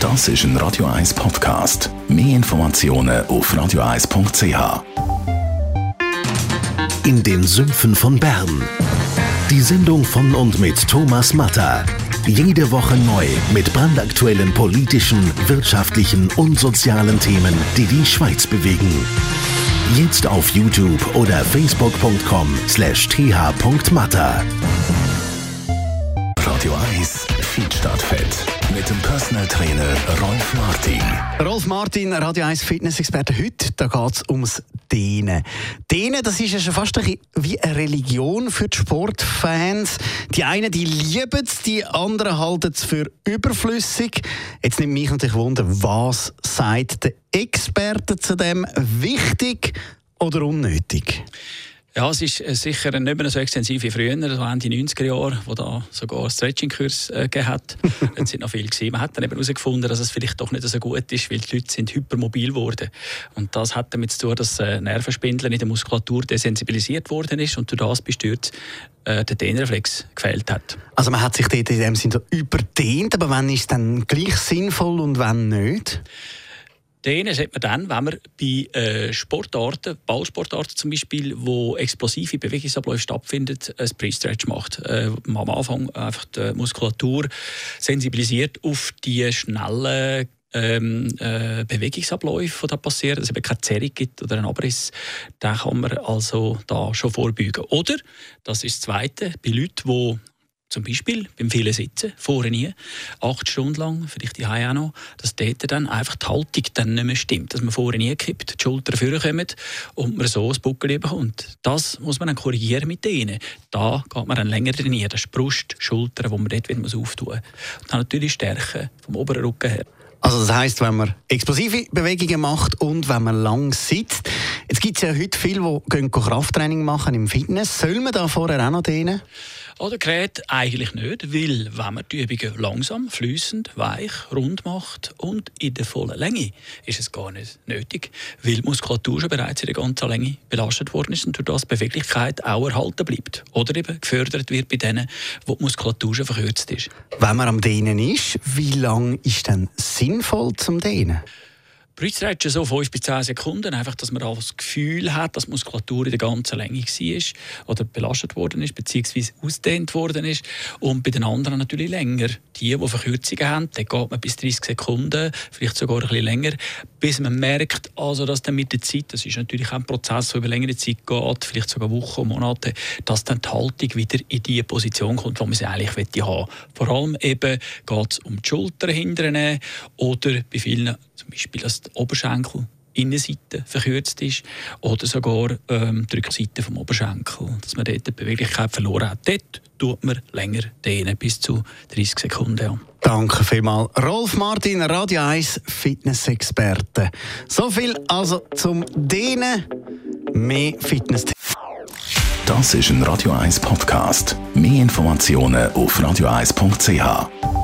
Das ist ein Radio 1 Podcast. Mehr Informationen auf radio1.ch. In den Sümpfen von Bern. Die Sendung von und mit Thomas Matter. Jede Woche neu mit brandaktuellen politischen, wirtschaftlichen und sozialen Themen, die die Schweiz bewegen. Jetzt auf YouTube oder facebook.com dem Personal Trainer Rolf Martin. Rolf Martin, Radio 1 Fitness-Experte. Heute geht es ums Dehnen. Dehnen, das ist ja schon fast wie eine Religion für die Sportfans. Die einen die lieben es, die anderen halten es für überflüssig. Jetzt nimmt mich natürlich Wunder, was sagt der Experte zu dem? Wichtig oder unnötig? Ja, es ist äh, sicher nicht mehr so extensiv wie früher, so Ende 90er Jahre, wo da sogar Stretching-Kurs äh, gegeben hat. Sind noch viele gewesen. Man hat dann eben herausgefunden, dass es vielleicht doch nicht so gut ist, weil die Leute sind hypermobil geworden. Und das hat damit zu tun, dass äh, Nervenspindeln in der Muskulatur desensibilisiert worden ist und durch das bestört äh, der Dehnreflex gefehlt hat. Also man hat sich dort in dem Sinne überdehnt, aber wann ist es dann gleich sinnvoll und wann nicht? Den sieht man dann, wenn man bei äh, Sportarten, Ballsportarten zum Beispiel, wo explosive Bewegungsabläufe stattfinden, ein Pre-Stretch macht. Äh, am Anfang einfach die Muskulatur sensibilisiert auf die schnellen ähm, äh, Bewegungsabläufe, die da passieren, dass es eben keine Zerrung gibt oder einen Abriss, dann kann man also da schon vorbeugen. Oder, das ist das Zweite, bei Leuten, die zum Beispiel beim vielen Sitzen, vorher nie, acht Stunden lang, vielleicht die auch noch, dass dort dann einfach die Haltung dann nicht mehr stimmt, dass man vorher nie kippt, die Schultern vorkommen und man so das Buckel bekommt. Das muss man dann korrigieren mit denen. Da geht man dann länger trainieren, das ist Brust, Schultern, wo man dort wieder auftun muss. Und dann natürlich Stärke vom oberen Rücken her. Also das heißt, wenn man explosive Bewegungen macht und wenn man lang sitzt. Jetzt gibt es ja heute viele, die Krafttraining machen im Fitness. Soll man da vorher auch noch dehnen? Oder Gerät eigentlich nicht, weil wenn man die Übungen langsam, flüssend, weich, rund macht und in der vollen Länge, ist es gar nicht nötig, weil die Muskulatur schon bereits in der ganzen Länge belastet worden ist und durch das Beweglichkeit auch erhalten bleibt. Oder eben gefördert wird bei denen, wo die Muskulatur schon verkürzt ist. Wenn man am Dehnen ist, wie lang ist dann sinnvoll zum Dehnen? Bruststretchen so 5 bis 10 Sekunden, einfach, dass man das Gefühl hat, dass die Muskulatur in der ganzen Länge war oder belastet worden ist, beziehungsweise ausdehnt worden ist. Und bei den anderen natürlich länger. Die, die Verkürzungen haben, dann geht man bis 30 Sekunden, vielleicht sogar ein bisschen länger, bis man merkt, also, dass dann mit der Zeit, das ist natürlich ein Prozess, der über längere Zeit geht, vielleicht sogar Wochen, Monate, dass dann die Haltung wieder in die Position kommt, wo man sie eigentlich haben Vor allem eben geht es um die Schultern hinterher oder bei vielen zum Beispiel, dass die Oberschenkel Innenseite verkürzt ist oder sogar ähm, die Rückseite vom Oberschenkel, dass man dort die Beweglichkeit verloren hat. Dort tut man länger dehnen, bis zu 30 Sekunden. Ja. Danke vielmals. Rolf Martin, Radio 1 Fitness-Experte. So viel also zum Dehnen, mehr Fitness. Das ist ein Radio 1 Podcast. Mehr Informationen auf radio1.ch.